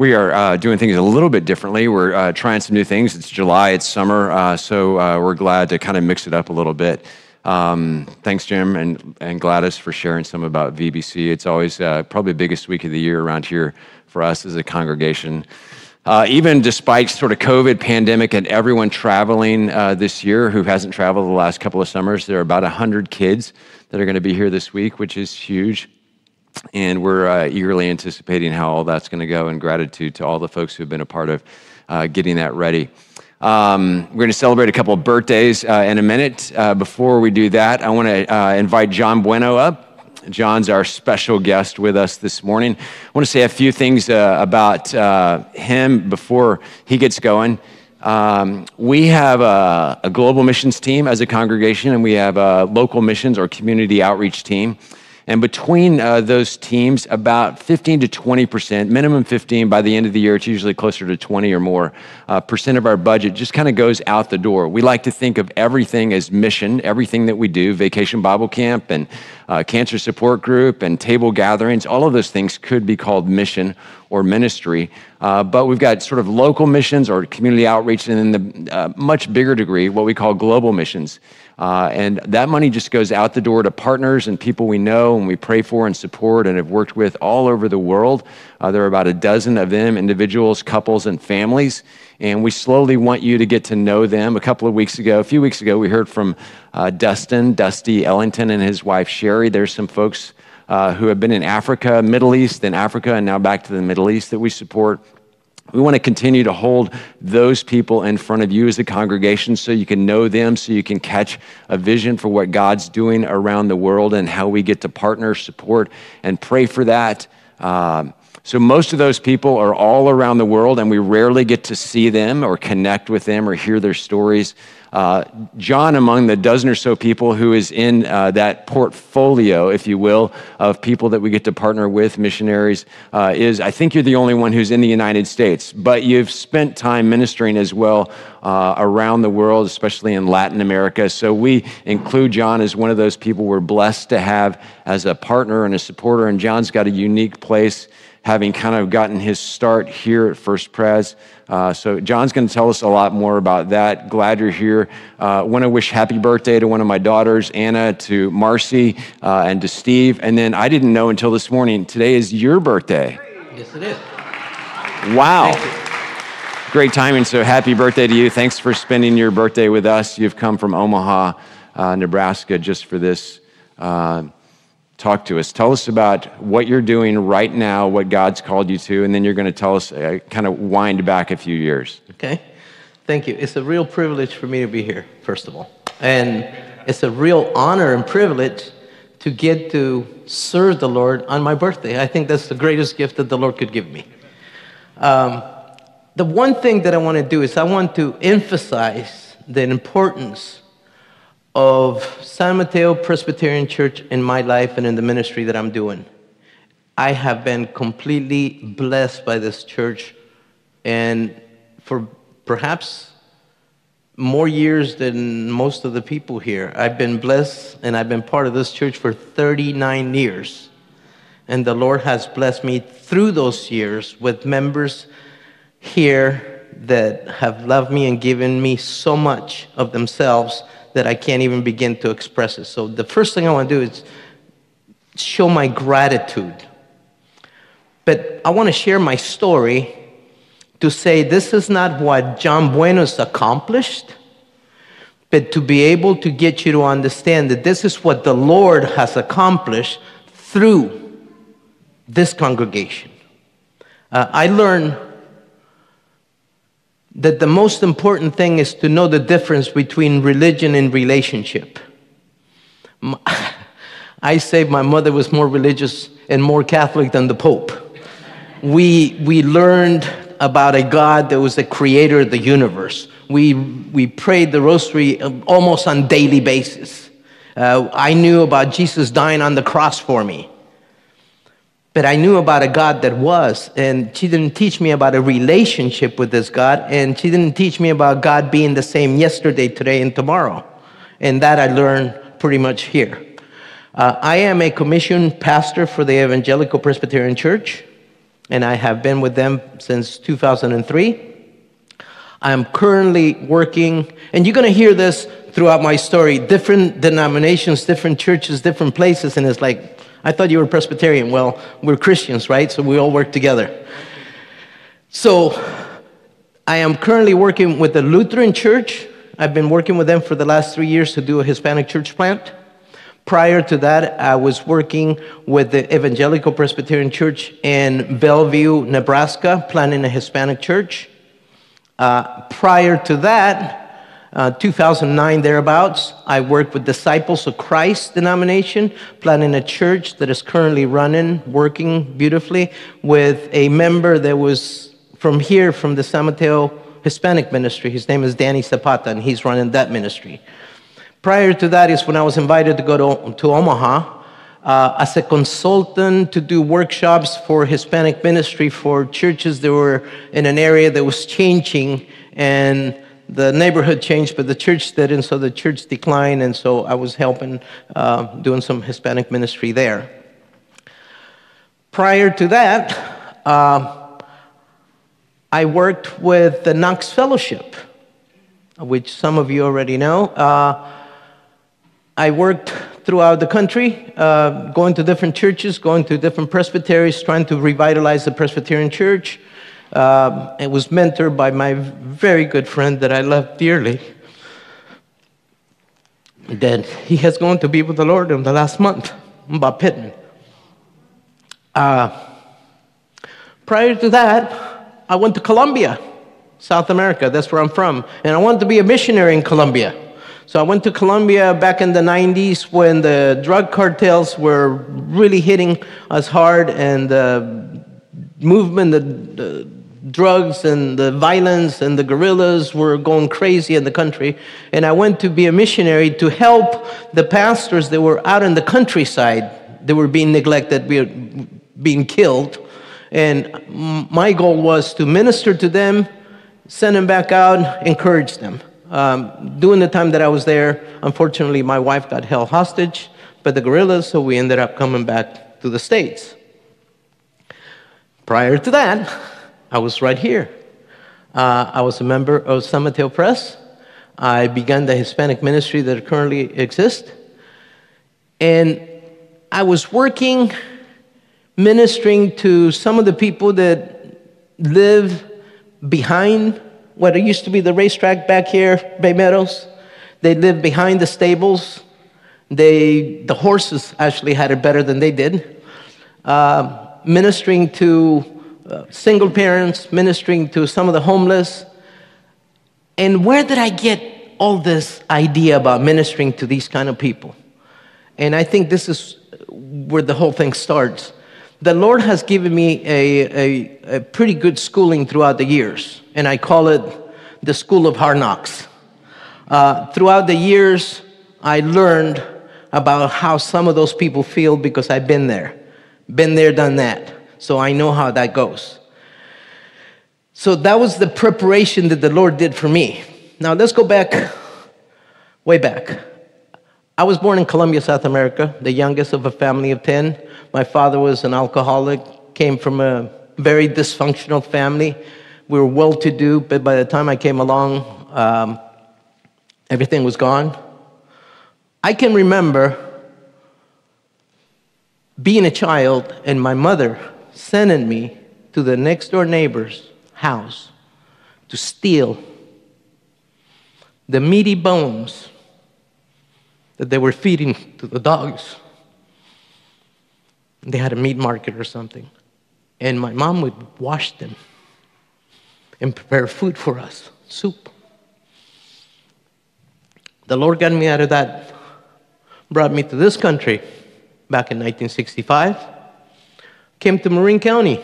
we are uh, doing things a little bit differently. We're uh, trying some new things. It's July, it's summer, uh, so uh, we're glad to kind of mix it up a little bit. Um, thanks, Jim and, and Gladys, for sharing some about VBC. It's always uh, probably the biggest week of the year around here for us as a congregation. Uh, even despite sort of COVID pandemic and everyone traveling this year who hasn't traveled the last couple of summers, there are about 100 kids that are going to be here this week, which is huge. And we're uh, eagerly anticipating how all that's going to go and gratitude to all the folks who have been a part of uh, getting that ready. Um, we're going to celebrate a couple of birthdays uh, in a minute. Uh, before we do that, I want to uh, invite John Bueno up. John's our special guest with us this morning. I want to say a few things uh, about him before he gets going. Um, we have a, a, global missions team as a congregation, and we have a local missions or community outreach team. And between uh, those teams, about 15 to 20 percent, minimum 15. By the end of the year, it's usually closer to 20 or more uh, percent of our budget just kind of goes out the door. We like to think of everything as mission, everything that we do, Vacation Bible Camp and uh, Cancer Support Group and table gatherings. All of those things could be called mission or ministry. Uh, but we've got sort of local missions or community outreach, and then the uh, much bigger degree, what we call global missions. Uh, and that money just goes out the door to partners and people we know and we pray for and support and have worked with all over the world. Uh, there are about a dozen of them, individuals, couples, and families. And we slowly want you to get to know them. A couple of weeks ago, a few weeks ago, we heard from uh, Dustin, Dusty Ellington, and his wife Sherry. There's some folks uh, who have been in Africa, Middle East, then Africa, and now back to the Middle East that we support. We want to continue to hold those people in front of you as a congregation so you can know them, so you can catch a vision for what God's doing around the world and how we get to partner, support, and pray for that. Um, so, most of those people are all around the world, and we rarely get to see them or connect with them or hear their stories. Uh, John, among the dozen or so people who is in uh, that portfolio, if you will, of people that we get to partner with, missionaries, uh, is I think you're the only one who's in the United States, but you've spent time ministering as well uh, around the world, especially in Latin America. So we include John as one of those people we're blessed to have as a partner and a supporter. And John's got a unique place having kind of gotten his start here at First Pres. Uh, so John's going to tell us a lot more about that. Glad you're here. Uh, Want to wish happy birthday to one of my daughters, Anna, to Marcy, uh, and to Steve. And then I didn't know until this morning. Today is your birthday. Yes, it is. Wow. Great timing. So happy birthday to you. Thanks for spending your birthday with us. You've come from Omaha, uh, Nebraska, just for this. Talk to us. Tell us about what you're doing right now, what God's called you to, and then you're going to tell us, uh, kind of wind back a few years. Okay. Thank you. It's a real privilege for me to be here, first of all. And it's a real honor and privilege to get to serve the Lord on my birthday. I think that's the greatest gift that the Lord could give me. Um, the one thing that I want to do is I want to emphasize the importance of San Mateo Presbyterian Church in my life and in the ministry that I'm doing. I have been completely blessed by this church, and for perhaps more years than most of the people here. I've been blessed and I've been part of this church for 39 years. And the Lord has blessed me through those years with members here that have loved me and given me so much of themselves that I can't even begin to express it. So the first thing I want to do is show my gratitude. But I want to share my story to say this is not what John Bueno's accomplished, but to be able to get you to understand that this is what the Lord has accomplished through this congregation. Uh, I learned that the most important thing is to know the difference between religion and relationship. I say my mother was more religious and more Catholic than the Pope. We, we learned about a God that was the creator of the universe. We, we prayed the rosary almost on daily basis. Uh, I knew about Jesus dying on the cross for me. But I knew about a God that was, and she didn't teach me about a relationship with this God, and she didn't teach me about God being the same yesterday, today, and tomorrow. And that I learned pretty much here. Uh, I am a commissioned pastor for the Evangelical Presbyterian Church. and I have been with them since 2003. I am currently working, and you're going to hear this throughout my story different denominations, different churches, different places, and it's like, I thought you were Presbyterian. Well, we're Christians, right? So we all work together. So I am currently working with the Lutheran Church. I've been working with them for the last three years to do a Hispanic church plant. Prior to that, I was working with the Evangelical Presbyterian Church in Bellevue, Nebraska, planning a Hispanic church. Uh, prior to that, uh, 2009 thereabouts, I worked with Disciples of Christ denomination, planning a church that is currently running, working beautifully with a member that was from here, from the San Mateo Hispanic ministry. His name is Danny Zapata, and he's running that ministry. Prior to that is when I was invited to go to, to Omaha uh, as a consultant to do workshops for Hispanic ministry for churches that were in an area that was changing and the neighborhood changed, but the church didn't, so the church declined, and so I was helping uh, doing some Hispanic ministry there. Prior to that, uh, I worked with the Knox Fellowship, which some of you already know. Uh, I worked throughout the country, uh, going to different churches, going to different presbyteries, trying to revitalize the Presbyterian church. Uh, it was mentored by my very good friend that I love dearly. That he has gone to be with the Lord in the last month, Bob Pittman. Uh, prior to that, I went to Colombia, South America. That's where I'm from. And I wanted to be a missionary in Colombia. So I went to Colombia back in the 90s when the drug cartels were really hitting us hard and the movement, the, the drugs and the violence and the guerrillas were going crazy in the country. And I went to be a missionary to help the pastors that were out in the countryside. They were being neglected, being killed. And my goal was to minister to them, send them back out, encourage them. Um, during the time that I was there, unfortunately, my wife got held hostage by the guerrillas, so we ended up coming back to the States. Prior to that, I was right here. Uh, I was a member of San Mateo Pres. I began the Hispanic ministry that currently exists. And I was working, ministering to some of the people that live behind what used to be the racetrack back here, Bay Meadows. They lived behind the stables. They, the horses actually had it better than they did. Uh, ministering to single parents, ministering to some of the homeless. And where did I get all this idea about ministering to these kind of people? And I think this is where the whole thing starts. The Lord has given me a, a, a pretty good schooling throughout the years and I call it the School of Hard Knocks. Uh, throughout the years, I learned about how some of those people feel because I've been there, been there, done that. So I know how that goes. So that was the preparation that the Lord did for me. Now let's go back, way back. I was born in Colombia, South America, the youngest of a family of 10. My father was an alcoholic, came from a very dysfunctional family we were well to do, but by the time I came along, um, everything was gone. I can remember being a child and my mother sending me to the next door neighbor's house to steal the meaty bones that they were feeding to the dogs. They had a meat market or something. And my mom would wash them and prepare food for us soup. The Lord got me out of that, brought me to this country back in 1965, came to Marin County,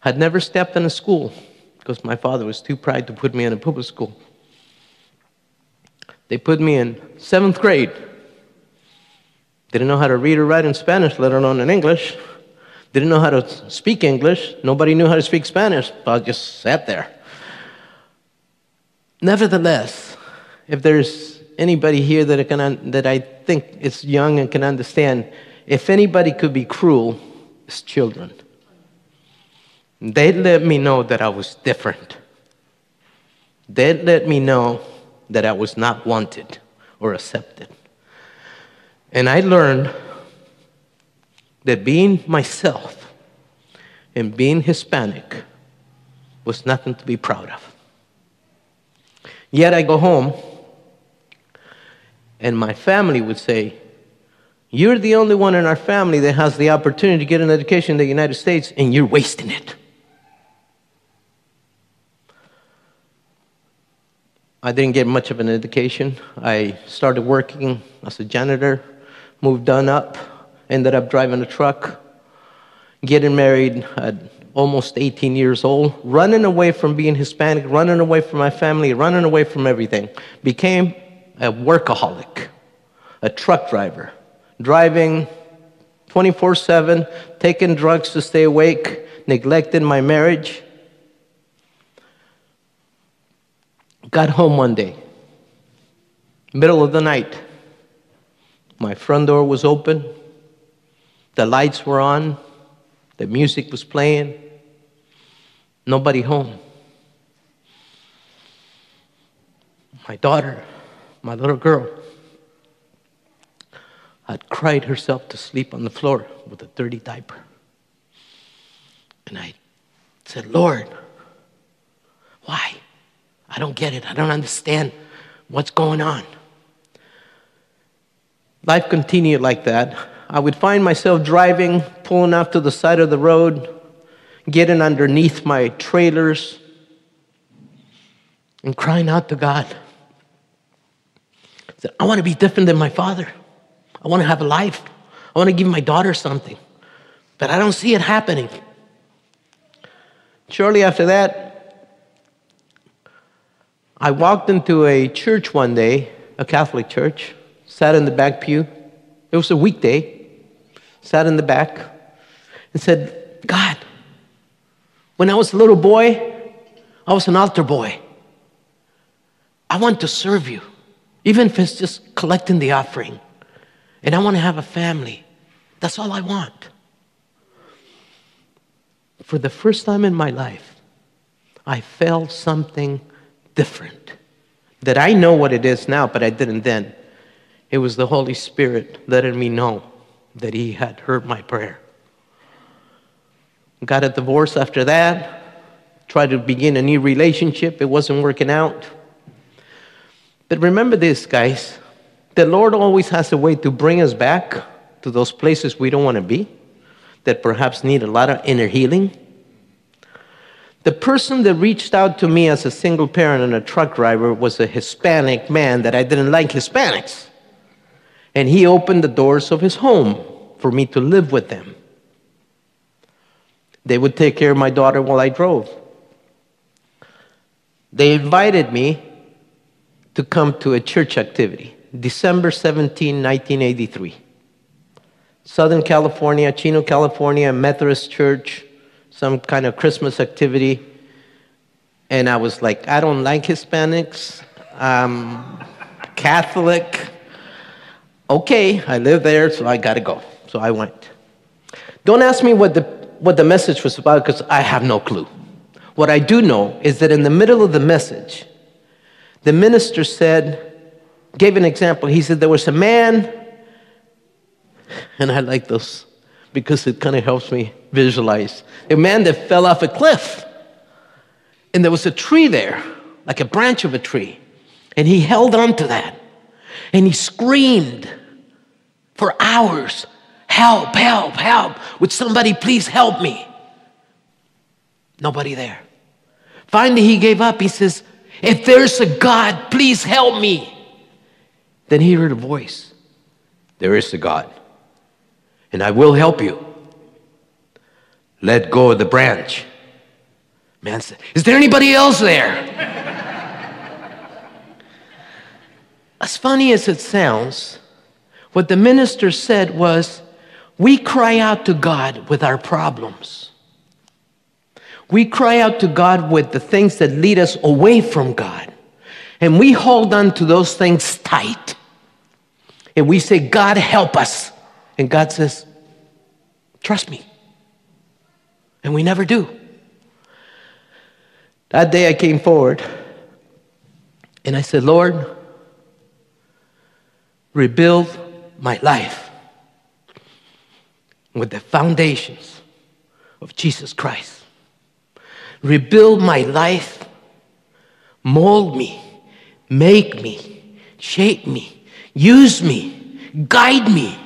had never stepped in a school because my father was too proud to put me in a public school. They put me in seventh grade. Didn't know how to read or write in Spanish, let alone in English didn't know how to speak English. Nobody knew how to speak Spanish. but I just sat there. Nevertheless, if there's anybody here that, can, that I think is young and can understand, if anybody could be cruel, it's children. They let me know that I was different. They let me know that I was not wanted or accepted. And I learned that being myself and being Hispanic was nothing to be proud of. Yet I go home, and my family would say, You're the only one in our family that has the opportunity to get an education in the United States, and you're wasting it. I didn't get much of an education. I started working as a janitor, moved on up, ended up driving a truck, getting married at almost 18 years old, running away from being Hispanic, running away from my family, running away from everything. Became a workaholic, a truck driver, driving 24 7, taking drugs to stay awake, neglecting my marriage Got home one day, middle of the night. My front door was open, the lights were on, the music was playing, nobody home. My daughter, my little girl, had cried herself to sleep on the floor with a dirty diaper. And I said, Lord, why? I don't get it. I don't understand what's going on. Life continued like that. I would find myself driving, pulling off to the side of the road, getting underneath my trailers, and crying out to God. I said, I want to be different than my father. I want to have a life. I want to give my daughter something. But I don't see it happening. Shortly after that, I walked into a church one day, a Catholic church, sat in the back pew. It was a weekday, sat in the back, and said, God, when I was a little boy, I was an altar boy. I want to serve you, even if it's just collecting the offering. And I want to have a family. That's all I want. For the first time in my life, I felt something different. That I know what it is now, but I didn't then. It was the Holy Spirit letting me know that He had heard my prayer. Got a divorce after that, tried to begin a new relationship, it wasn't working out. But remember this, guys the Lord always has a way to bring us back to those places we don't want to be, that perhaps need a lot of inner healing. The person that reached out to me as a single parent and a truck driver was a Hispanic man that I didn't like Hispanics. And he opened the doors of his home for me to live with them. They would take care of my daughter while I drove. They invited me to come to a church activity, December 17, 1983. Southern California, Chino, California, Methodist Church, some kind of Christmas activity. And I was like, I don't like Hispanics. I'm Catholic. Okay, I live there, so I gotta go. So I went. Don't ask me what the, what the message was about because I have no clue. What I do know is that in the middle of the message, the minister said, gave an example. He said, There was a man, and I like this because it kind of helps me visualize. A man that fell off a cliff, and there was a tree there, like a branch of a tree, and he held on to that, and he screamed for hours Help, help, help. Would somebody please help me? Nobody there. Finally, he gave up. He says, If there's a God, please help me. Then he heard a voice There is a God and I will help you. Let go of the branch. Man said, Is there anybody else there? as funny as it sounds, what the minister said was, We cry out to God with our problems. We cry out to God with the things that lead us away from God. And we hold on to those things tight. And we say, God, help us. And God says, Trust me. And we never do. That day I came forward and I said, Lord, rebuild my life with the foundations of Jesus Christ. Rebuild my life, mold me, make me, shape me, use me, guide me.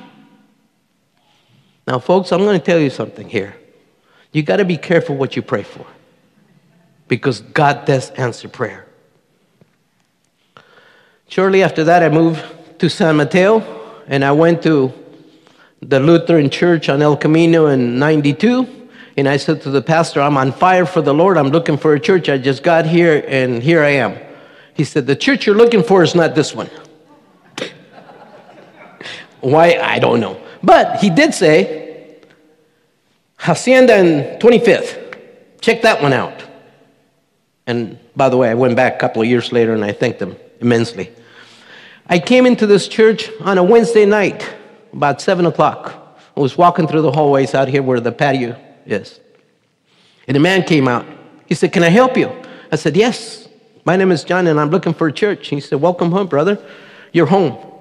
Now, folks, I'm going to tell you something here. You got to be careful what you pray for because God does answer prayer. Shortly after that, I moved to San Mateo and I went to the Lutheran church on El Camino in 92. And I said to the pastor, I'm on fire for the Lord. I'm looking for a church. I just got here and here I am. He said, The church you're looking for is not this one. Why? I don't know. But he did say, Hacienda and 25th. Check that one out. And by the way, I went back a couple of years later and I thanked them immensely. I came into this church on a Wednesday night, about 7 o'clock. I was walking through the hallways out here where the patio is. And a man came out. He said, Can I help you? I said, Yes. My name is John and I'm looking for a church. He said, Welcome home, brother. You're home.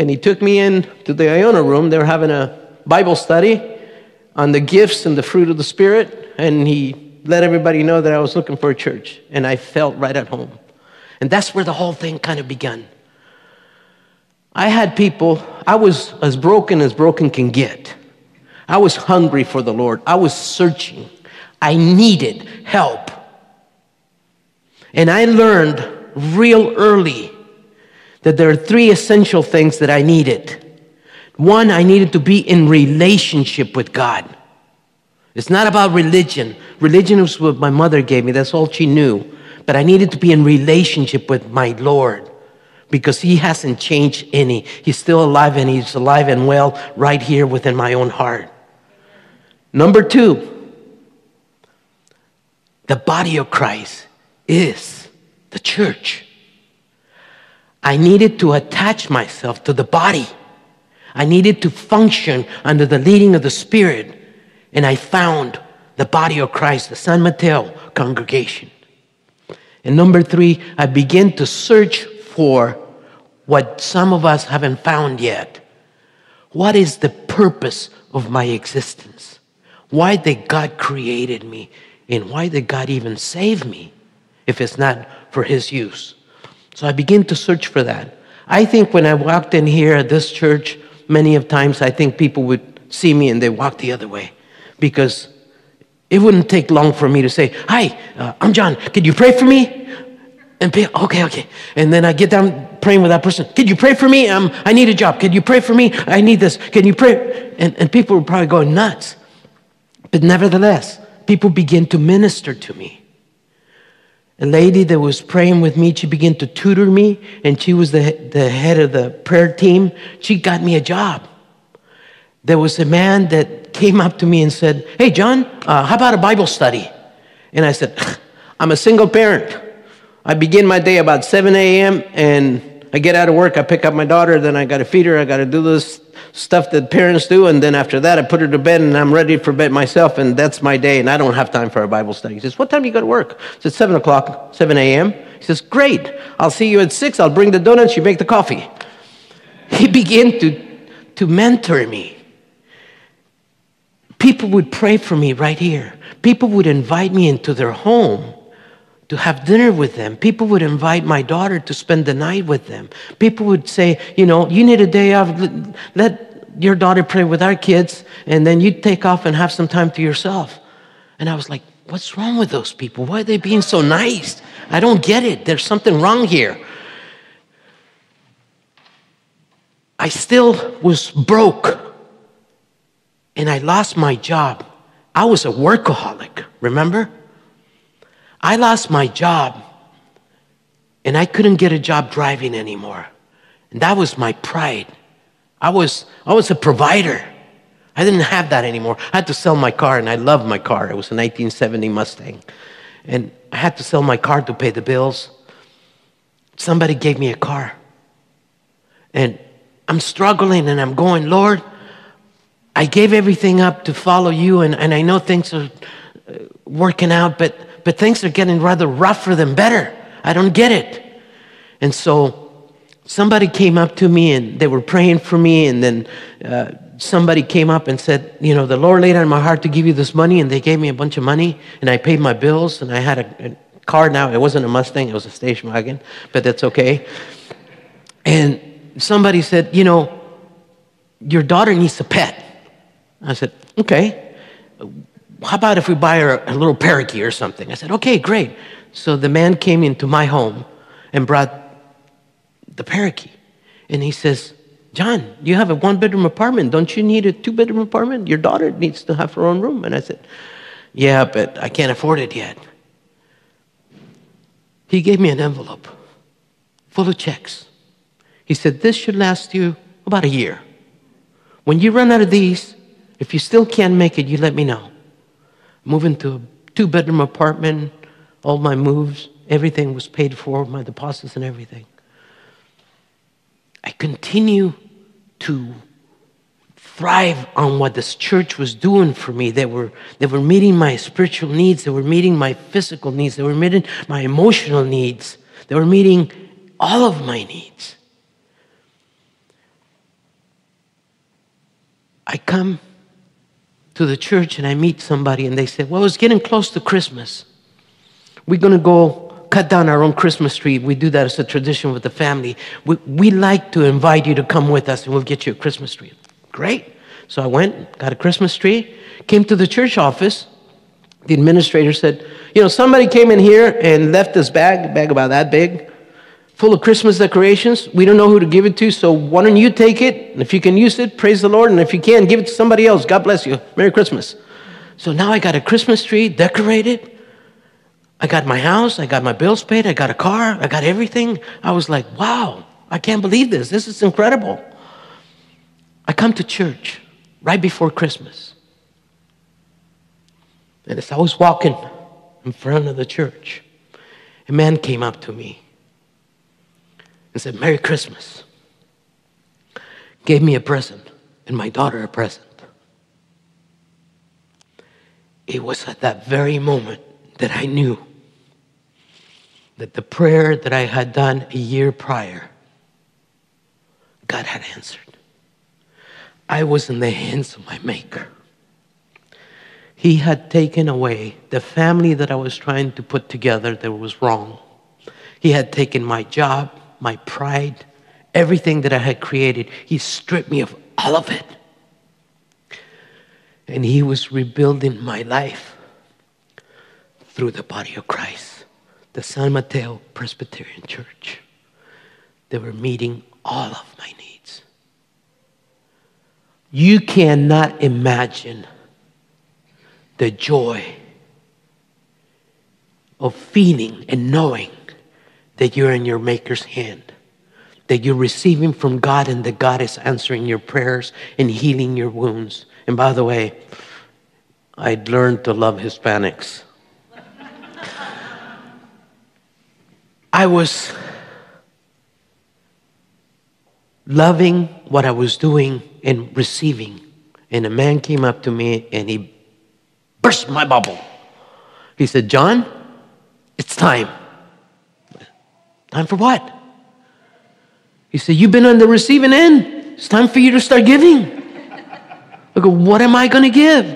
And he took me in to the Iona room. They were having a Bible study on the gifts and the fruit of the Spirit. And he let everybody know that I was looking for a church. And I felt right at home. And that's where the whole thing kind of began. I had people, I was as broken as broken can get. I was hungry for the Lord. I was searching. I needed help. And I learned real early that there are three essential things that I needed. One, I needed to be in relationship with God. It's not about religion. Religion was what my mother gave me, that's all she knew. But I needed to be in relationship with my Lord because he hasn't changed any. He's still alive and he's alive and well right here within my own heart. Number two, the body of Christ is the church. I needed to attach myself to the body. I needed to function under the leading of the Spirit. And I found the body of Christ, the San Mateo congregation. And number three, I began to search for what some of us haven't found yet. What is the purpose of my existence? Why did God created me? And why did God even save me if it's not for his use? So I began to search for that. I think when I walked in here at this church, many of times I think people would see me and they walk the other way because it wouldn't take long for me to say, Hi, uh, I'm John. Could you pray for me? And be, okay, okay. And then I get down praying with that person. Could you pray for me? Um, I need a job. Could you pray for me? I need this. Can you pray? And, and people were probably going nuts. But nevertheless, people begin to minister to me. A lady that was praying with me, she began to tutor me, and she was the, the head of the prayer team. She got me a job. There was a man that came up to me and said, Hey, John, uh, how about a Bible study? And I said, I'm a single parent. I begin my day about 7 a.m. and I get out of work, I pick up my daughter, then I got to feed her, I got to do this stuff that parents do, and then after that, I put her to bed and I'm ready for bed myself, and that's my day, and I don't have time for a Bible study. He says, What time do you go to work? I said, 7 o'clock, 7 a.m. He says, Great, I'll see you at 6, I'll bring the donuts, you make the coffee. He began to, to mentor me. People would pray for me right here. People would invite me into their home to have dinner with them. People would invite my daughter to spend the night with them. People would say, you know, you need a day off. Let your daughter pray with our kids, and then you take off and have some time to yourself. And I was like, what's wrong with those people? Why are they being so nice? I don't get it. There's something wrong here. I still was broke and I lost my job. I was a workaholic, remember? I lost my job and I couldn't get a job driving anymore. And that was my pride. I was, I was a provider. I didn't have that anymore. I had to sell my car, and I loved my car. It was a 1970 Mustang. And I had to sell my car to pay the bills. Somebody gave me a car. And I'm struggling and I'm going, Lord, I gave everything up to follow you, and, and I know things are uh, working out, but, but things are getting rather rougher than better. I don't get it. And so somebody came up to me and they were praying for me, and then uh, somebody came up and said, You know, the Lord laid on my heart to give you this money, and they gave me a bunch of money, and I paid my bills, and I had a, a car now. It wasn't a Mustang, it was a station wagon, but that's okay. And somebody said, You know, your daughter needs a pet. I said, Okay. How about if we buy her a little parakeet or something? I said, Okay, great. So the man came into my home and brought the parakeet. And he says, John, you have a one bedroom apartment. Don't you need a two bedroom apartment? Your daughter needs to have her own room. And I said, Yeah, but I can't afford it yet. He gave me an envelope full of checks. He said, This should last you about a year. When you run out of these, if you still can't make it, you let me know. Move into a two bedroom apartment, all my moves, everything was paid for, my deposits and everything. I continue to thrive on what this church was doing for me. They were, they were meeting my spiritual needs, they were meeting my physical needs, they were meeting my emotional needs, they were meeting all of my needs. I come to the church and I meet somebody and they say, Well, it's getting close to Christmas. We're going to go cut down our own Christmas tree. We do that as a tradition with the family. We, we like to invite you to come with us and we'll get you a Christmas tree. Great. So I went, got a Christmas tree, came to the church office. The administrator said, You know, somebody came in here and left this bag, bag about that big, full of Christmas decorations. We don't know who to give it to, so why don't you take it? And if you can use it, praise the Lord. And if you can, give it to somebody else. God bless you. Merry Christmas. So now I got a Christmas tree decorated. I got my house, I got my bills paid, I got a car, I got everything. I was like, wow, I can't believe this. This is incredible. I come to church right before Christmas. And as I was walking in front of the church, a man came up to me and said, Merry Christmas. Gave me a present and my daughter a present. It was at that very moment that I knew that the prayer that I had done a year prior, God had answered. I was in the hands of my Maker. He had taken away the family that I was trying to put together that was wrong. He had taken my job, my pride, everything that I had created. He stripped me of all of it. And He was rebuilding my life through the body of Christ the San Mateo Presbyterian Church. They were meeting all of my needs. You cannot imagine the joy of feeling and knowing that you're in your Maker's hand, that you're receiving from God and that God is answering your prayers and healing your wounds. And by the way, I'd learned to love Hispanics. I was loving what I was doing and receiving. And a man came up to me and he burst my bubble. He said, John, it's time. Time for what? He said, You've been on the receiving end. It's time for you to start giving. I go, What am I going to give?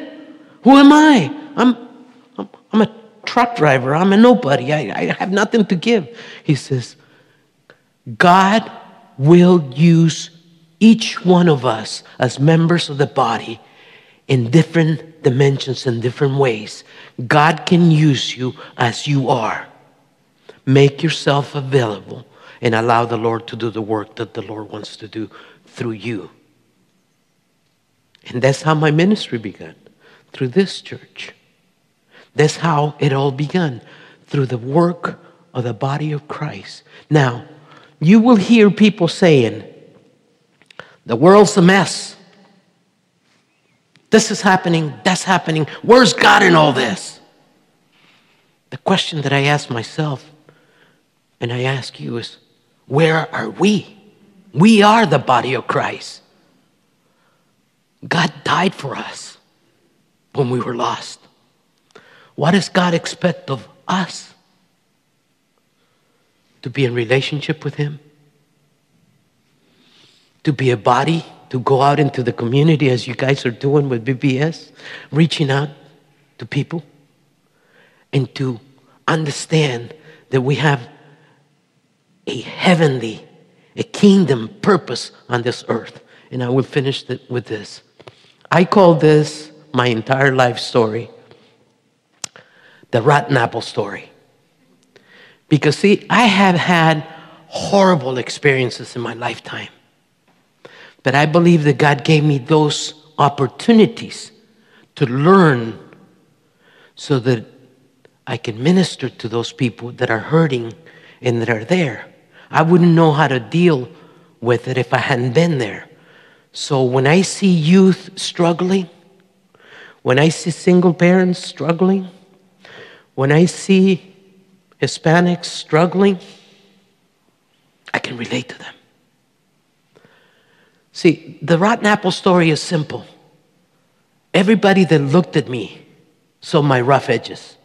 Who am I? I'm, I'm, I'm a truck driver. I'm a nobody. I, I have nothing to give. He says, God will use each one of us as members of the body in different dimensions and different ways. God can use you as you are. Make yourself available and allow the Lord to do the work that the Lord wants to do through you. And that's how my ministry began through this church. That's how it all began through the work of the body of Christ. Now, you will hear people saying, the world's a mess. This is happening, that's happening. Where's God in all this? The question that I ask myself and I ask you is, where are we? We are the body of Christ. God died for us when we were lost. What does God expect of us? To be in relationship with Him? To be a body? To go out into the community as you guys are doing with VBC, reaching out to people? And to understand that we have a heavenly, a kingdom purpose on this earth. And I will finish with this. I call this my entire life story the rotten apple story. Because, see, I have had horrible experiences in my lifetime. But I believe that God gave me those opportunities to learn so that I can minister to those people that are hurting and that are there. I wouldn't know how to deal with it if I hadn't been there. So when I see youth struggling, when I see single parents struggling, when I see Hispanics struggling, I can relate to them. See, the rotten apple story is simple. Everybody that looked at me saw my rough edges,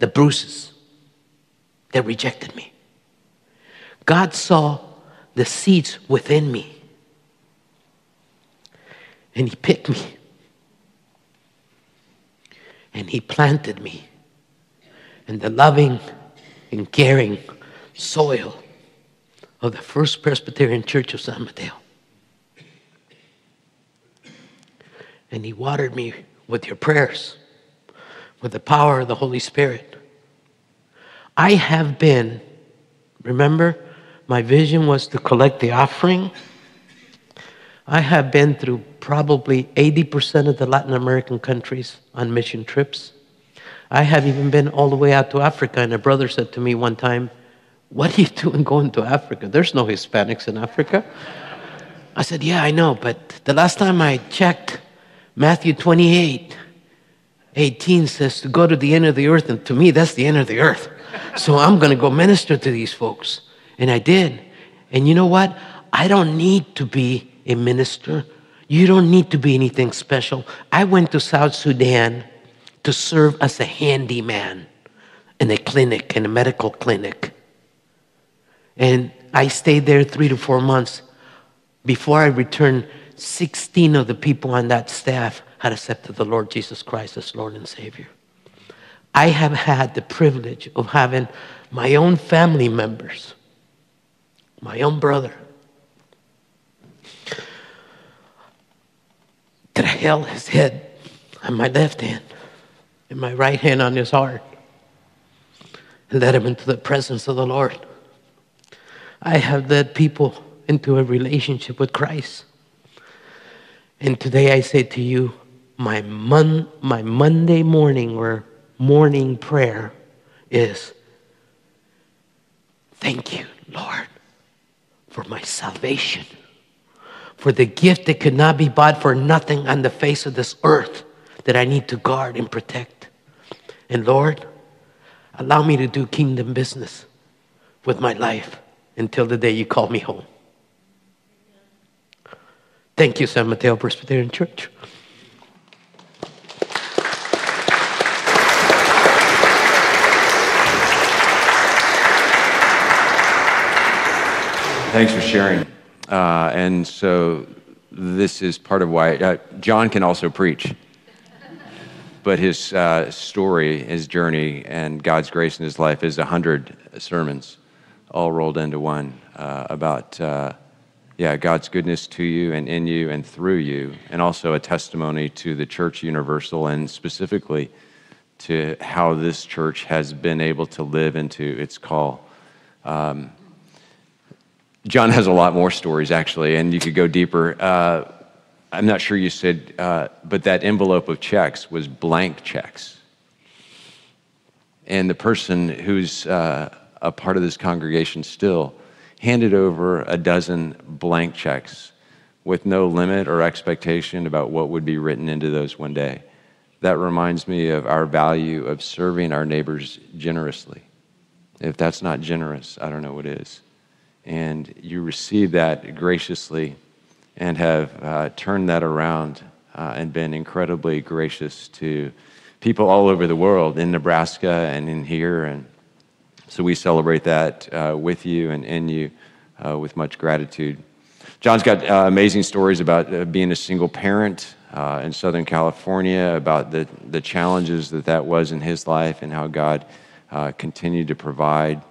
the bruises that rejected me. God saw the seeds within me. And He picked me. And He planted me in the loving and caring soil of the First Presbyterian Church of San Mateo. And He watered me with your prayers, with the power of the Holy Spirit. I have been, remember, my vision was to collect the offering. I have been through probably 80% of the Latin American countries on mission trips. I have even been all the way out to Africa, and a brother said to me one time, What are you doing going to Africa? There's no Hispanics in Africa. I said, Yeah, I know, but the last time I checked, Matthew 28 18 says to go to the end of the earth, and to me, that's the end of the earth. So I'm going to go minister to these folks. And I did. And you know what? I don't need to be a minister. You don't need to be anything special. I went to South Sudan to serve as a handyman in a clinic, in a medical clinic. And I stayed there three to four months. Before I returned, 16 of the people on that staff had accepted the Lord Jesus Christ as Lord and Savior. I have had the privilege of having my own family members, my own brother, that held his head on my left hand and my right hand on his heart and led him into the presence of the Lord. I have led people into a relationship with Christ. And today I say to you, my, mon- my Monday morning or morning prayer is thank you, Lord, for my salvation, for the gift that could not be bought for nothing on the face of this earth that I need to guard and protect. And Lord, allow me to do kingdom business with my life until the day you call me home. Thank you, San Mateo Presbyterian Church. Thanks for sharing. Uh, and so this is part of why uh, John can also preach. But his uh, story, his journey, and God's grace in his life is a hundred sermons, all rolled into one uh, about, uh, yeah, God's goodness to you and in you and through you, and also a testimony to the church universal and specifically to how this church has been able to live into its call. Um, John has a lot more stories, actually, and you could go deeper. Uh, I'm not sure you said, uh, but that envelope of checks was blank checks. And the person who's uh, a part of this congregation still handed over a dozen blank checks with no limit or expectation about what would be written into those one day. That reminds me of our value of serving our neighbors generously. If that's not generous, I don't know what is and you received that graciously and have uh, turned that around uh, and been incredibly gracious to people all over the world in Nebraska and in here. And so we celebrate that uh, with you and in you uh, with much gratitude. John's got uh, amazing stories about uh, being a single parent in Southern California, about the, the challenges that that was in his life and how God continued to provide.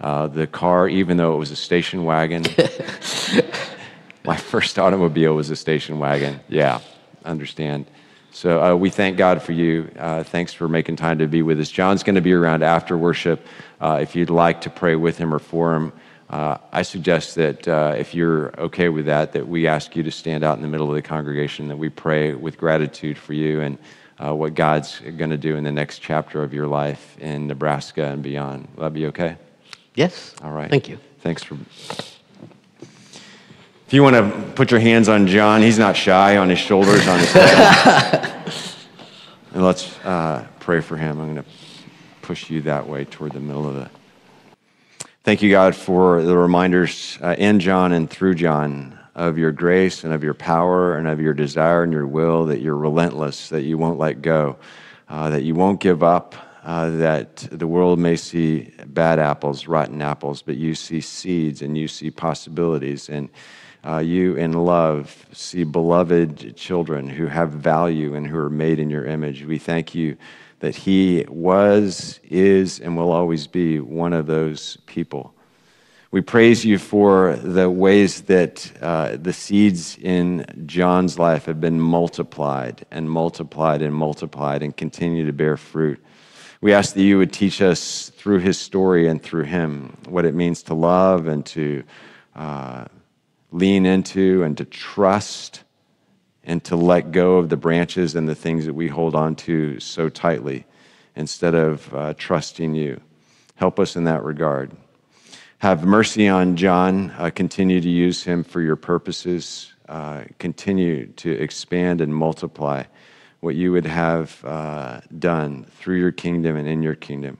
The car, even though it was a station wagon, my first automobile was a station wagon. Yeah, understand. So uh, we thank God for you. Uh, thanks for making time to be with us. John's going to be around after worship. Uh, if you'd like to pray with him or for him, uh, I suggest that uh, if you're okay with that, that we ask you to stand out in the middle of the congregation, that we pray with gratitude for you and uh, what God's going to do in the next chapter of your life in Nebraska and beyond. Will that be okay? Yes. All right. Thank you. Thanks for. If you want to put your hands on John, he's not shy on his shoulders, on his head. and let's uh, pray for him. I'm going to push you that way toward the middle of the. Thank you, God, for the reminders uh, in John and through John of your grace and of your power and of your desire and your will, that you're relentless, that you won't let go, uh, that you won't give up, uh, that the world may see bad apples, rotten apples, but you see seeds and you see possibilities. And uh, you in love see beloved children who have value and who are made in your image. We thank you that he was, is, and will always be one of those people. We praise you for the ways that uh, the seeds in John's life have been multiplied and multiplied and multiplied and continue to bear fruit. We ask that you would teach us through his story and through him what it means to love and to. Uh, lean into and to trust and to let go of the branches and the things that we hold on to so tightly instead of uh, trusting you. Help us in that regard. Have mercy on John. Uh, continue to use him for your purposes. Uh, continue to expand and multiply what you would have uh, done through your kingdom and in your kingdom.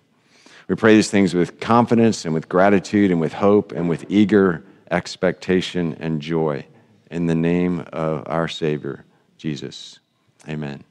We pray these things with confidence and with gratitude and with hope and with eager expectation, and joy in the name of our Savior, Jesus. Amen.